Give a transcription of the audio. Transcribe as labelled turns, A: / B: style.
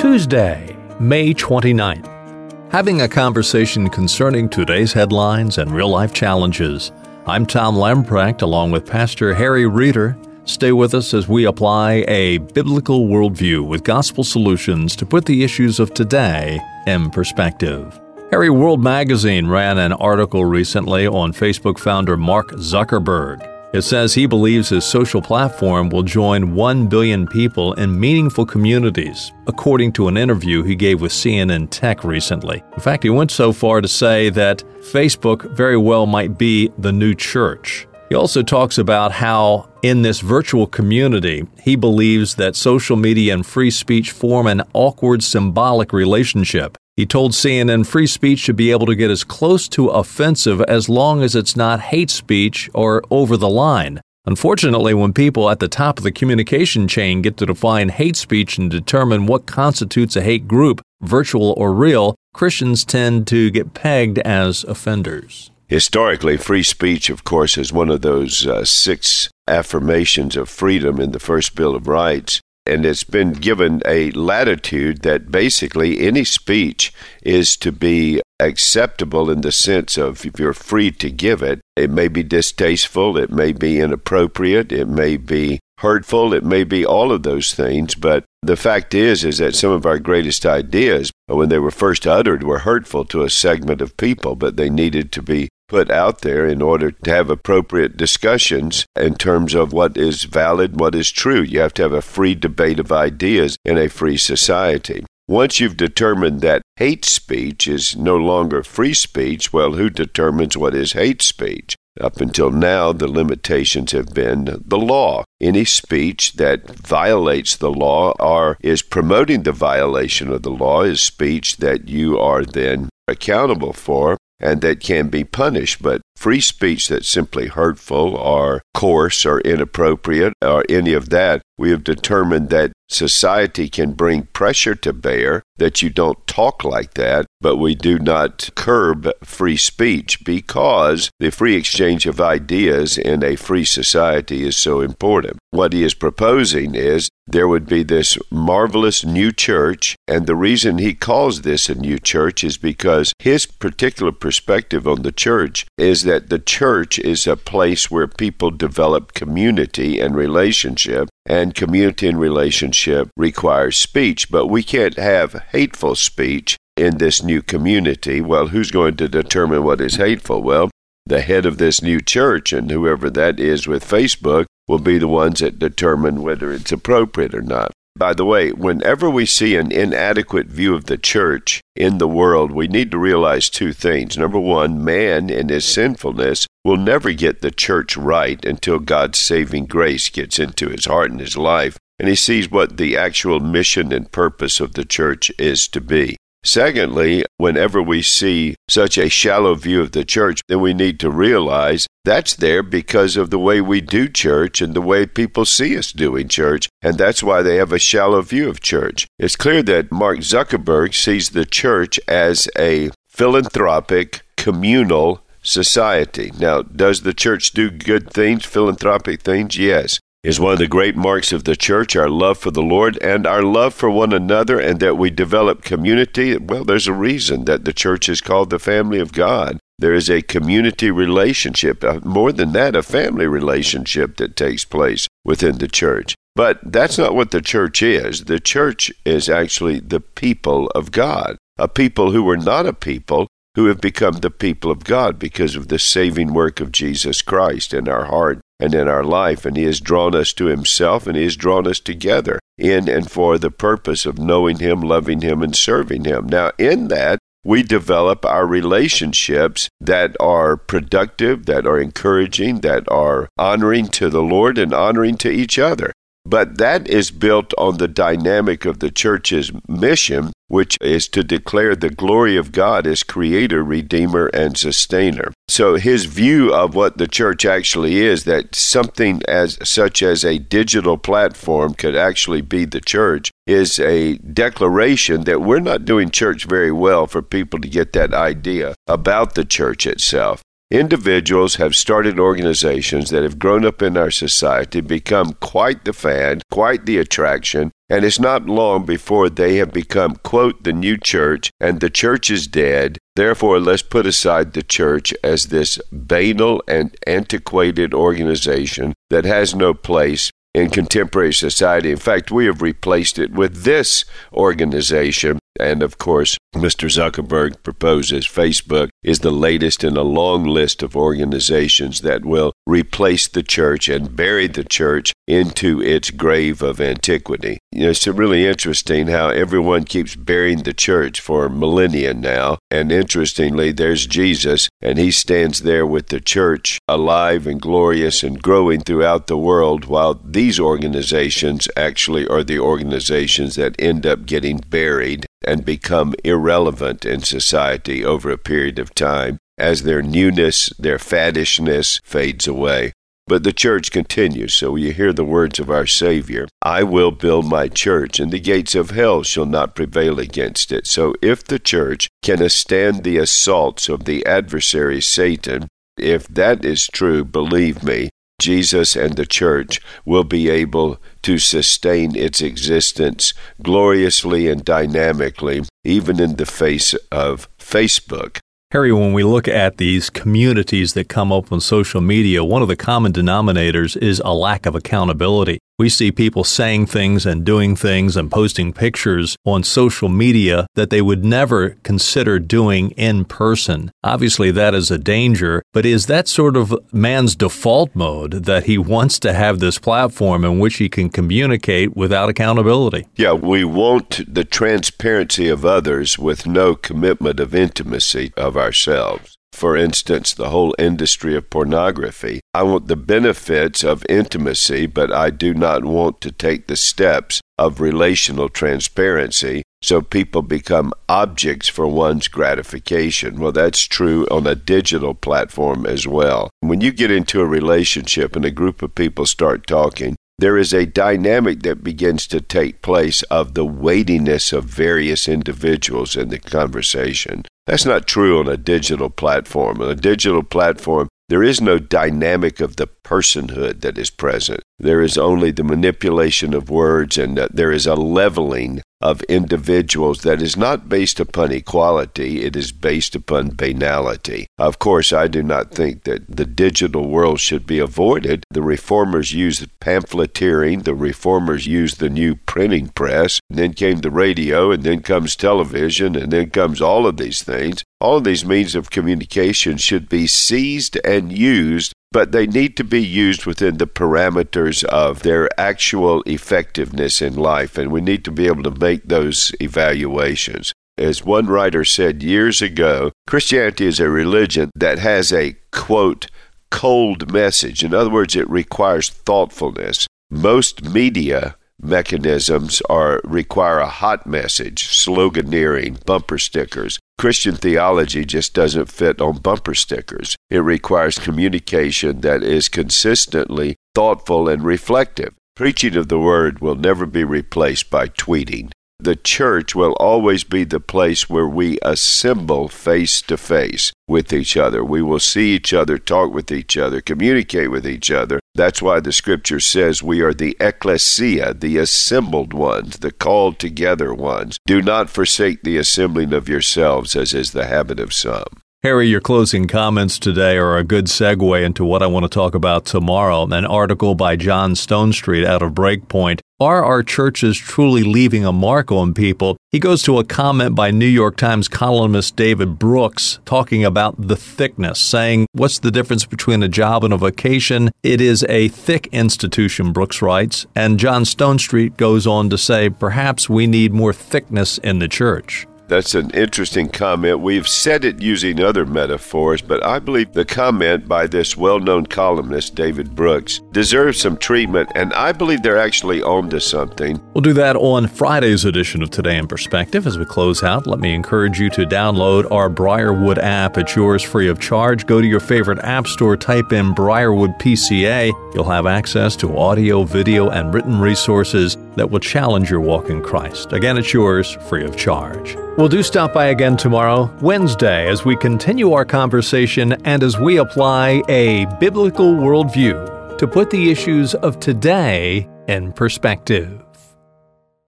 A: Tuesday, May 29th. Having a conversation concerning today's headlines and real life challenges. I'm Tom Lamprecht along with Pastor Harry Reeder. Stay with us as we apply a biblical worldview with gospel solutions to put the issues of today in perspective. Harry World Magazine ran an article recently on Facebook founder Mark Zuckerberg. It says he believes his social platform will join 1 billion people in meaningful communities, according to an interview he gave with CNN Tech recently. In fact, he went so far to say that Facebook very well might be the new church. He also talks about how, in this virtual community, he believes that social media and free speech form an awkward symbolic relationship. He told CNN free speech should be able to get as close to offensive as long as it's not hate speech or over the line. Unfortunately, when people at the top of the communication chain get to define hate speech and determine what constitutes a hate group, virtual or real, Christians tend to get pegged as offenders.
B: Historically, free speech, of course, is one of those uh, six affirmations of freedom in the first Bill of Rights and it's been given a latitude that basically any speech is to be acceptable in the sense of if you're free to give it. It may be distasteful, it may be inappropriate, it may be hurtful, it may be all of those things, but the fact is is that some of our greatest ideas when they were first uttered were hurtful to a segment of people, but they needed to be put out there in order to have appropriate discussions in terms of what is valid, what is true. You have to have a free debate of ideas in a free society. Once you've determined that hate speech is no longer free speech, well, who determines what is hate speech? Up until now, the limitations have been the law. Any speech that violates the law or is promoting the violation of the law is speech that you are then accountable for and that can be punished. But free speech that's simply hurtful or coarse or inappropriate or any of that, we have determined that society can bring pressure to bear that you don't talk like that, but we do not curb free speech because the free exchange of ideas in a free society is so important. What he is proposing is there would be this marvelous new church, and the reason he calls this a new church is because his particular perspective on the church is that the church is a place where people develop community and relationship, and community and relationship requires speech, but we can't have hateful speech in this new community. Well, who's going to determine what is hateful? Well, the head of this new church and whoever that is with Facebook will be the ones that determine whether it's appropriate or not. By the way, whenever we see an inadequate view of the church in the world, we need to realize two things. Number one, man in his sinfulness will never get the church right until God's saving grace gets into his heart and his life, and he sees what the actual mission and purpose of the church is to be. Secondly, whenever we see such a shallow view of the church, then we need to realize that's there because of the way we do church and the way people see us doing church, and that's why they have a shallow view of church. It's clear that Mark Zuckerberg sees the church as a philanthropic, communal society. Now, does the church do good things, philanthropic things? Yes is one of the great marks of the church our love for the Lord and our love for one another, and that we develop community. Well, there's a reason that the church is called the family of God. There is a community relationship, uh, more than that, a family relationship that takes place within the church. But that's not what the church is. The church is actually the people of God, a people who were not a people who have become the people of God because of the saving work of Jesus Christ in our heart and in our life. And He has drawn us to Himself and He has drawn us together in and for the purpose of knowing Him, loving Him, and serving Him. Now, in that, we develop our relationships that are productive, that are encouraging, that are honoring to the Lord and honoring to each other. But that is built on the dynamic of the church's mission, which is to declare the glory of God as creator, redeemer, and sustainer. So his view of what the church actually is, that something as such as a digital platform could actually be the church, is a declaration that we're not doing church very well for people to get that idea about the church itself. Individuals have started organizations that have grown up in our society, become quite the fan, quite the attraction, And it's not long before they have become, quote, the new church, and the church is dead. Therefore, let's put aside the church as this banal and antiquated organization that has no place in contemporary society. In fact, we have replaced it with this organization. And of course, Mr. Zuckerberg proposes Facebook is the latest in a long list of organizations that will replace the church and bury the church into its grave of antiquity. You know, it's really interesting how everyone keeps burying the church for millennia now. And interestingly, there's Jesus, and he stands there with the church alive and glorious and growing throughout the world, while these organizations actually are the organizations that end up getting buried and become irrelevant in society over a period of time as their newness, their faddishness fades away. But the church continues, so you hear the words of our Savior I will build my church, and the gates of hell shall not prevail against it. So if the church can withstand the assaults of the adversary Satan, if that is true, believe me, Jesus and the church will be able to sustain its existence gloriously and dynamically, even in the face of Facebook.
A: Harry, when we look at these communities that come up on social media, one of the common denominators is a lack of accountability. We see people saying things and doing things and posting pictures on social media that they would never consider doing in person. Obviously, that is a danger, but is that sort of man's default mode that he wants to have this platform in which he can communicate without accountability?
B: Yeah, we want the transparency of others with no commitment of intimacy of ourselves for instance, the whole industry of pornography. I want the benefits of intimacy, but I do not want to take the steps of relational transparency so people become objects for one's gratification. Well, that's true on a digital platform as well. When you get into a relationship and a group of people start talking, there is a dynamic that begins to take place of the weightiness of various individuals in the conversation. That's not true on a digital platform. On a digital platform, there is no dynamic of the personhood that is present. There is only the manipulation of words, and uh, there is a leveling of individuals that is not based upon equality, it is based upon banality. Of course, I do not think that the digital world should be avoided. The reformers used pamphleteering, the reformers used the new printing press, and then came the radio, and then comes television, and then comes all of these things. All of these means of communication should be seized and used but they need to be used within the parameters of their actual effectiveness in life, and we need to be able to make those evaluations. As one writer said years ago, Christianity is a religion that has a quote, cold message. In other words, it requires thoughtfulness. Most media mechanisms are require a hot message, sloganeering, bumper stickers. Christian theology just doesn't fit on bumper stickers. It requires communication that is consistently thoughtful and reflective. Preaching of the word will never be replaced by tweeting. The church will always be the place where we assemble face to face with each other. We will see each other, talk with each other, communicate with each other. That's why the scripture says we are the ecclesia, the assembled ones, the called together ones. Do not forsake the assembling of yourselves, as is the habit of some.
A: Harry, your closing comments today are a good segue into what I want to talk about tomorrow. An article by John Stonestreet out of Breakpoint. Are our churches truly leaving a mark on people? He goes to a comment by New York Times columnist David Brooks talking about the thickness, saying, What's the difference between a job and a vocation? It is a thick institution, Brooks writes. And John Stonestreet goes on to say, Perhaps we need more thickness in the church.
B: That's an interesting comment. We've said it using other metaphors, but I believe the comment by this well known columnist, David Brooks, deserves some treatment, and I believe they're actually onto something.
A: We'll do that on Friday's edition of Today in Perspective. As we close out, let me encourage you to download our Briarwood app. It's yours free of charge. Go to your favorite app store, type in Briarwood PCA. You'll have access to audio, video, and written resources that will challenge your walk in Christ. Again, it's yours free of charge. We'll do stop by again tomorrow, Wednesday, as we continue our conversation and as we apply a biblical worldview to put the issues of today in perspective.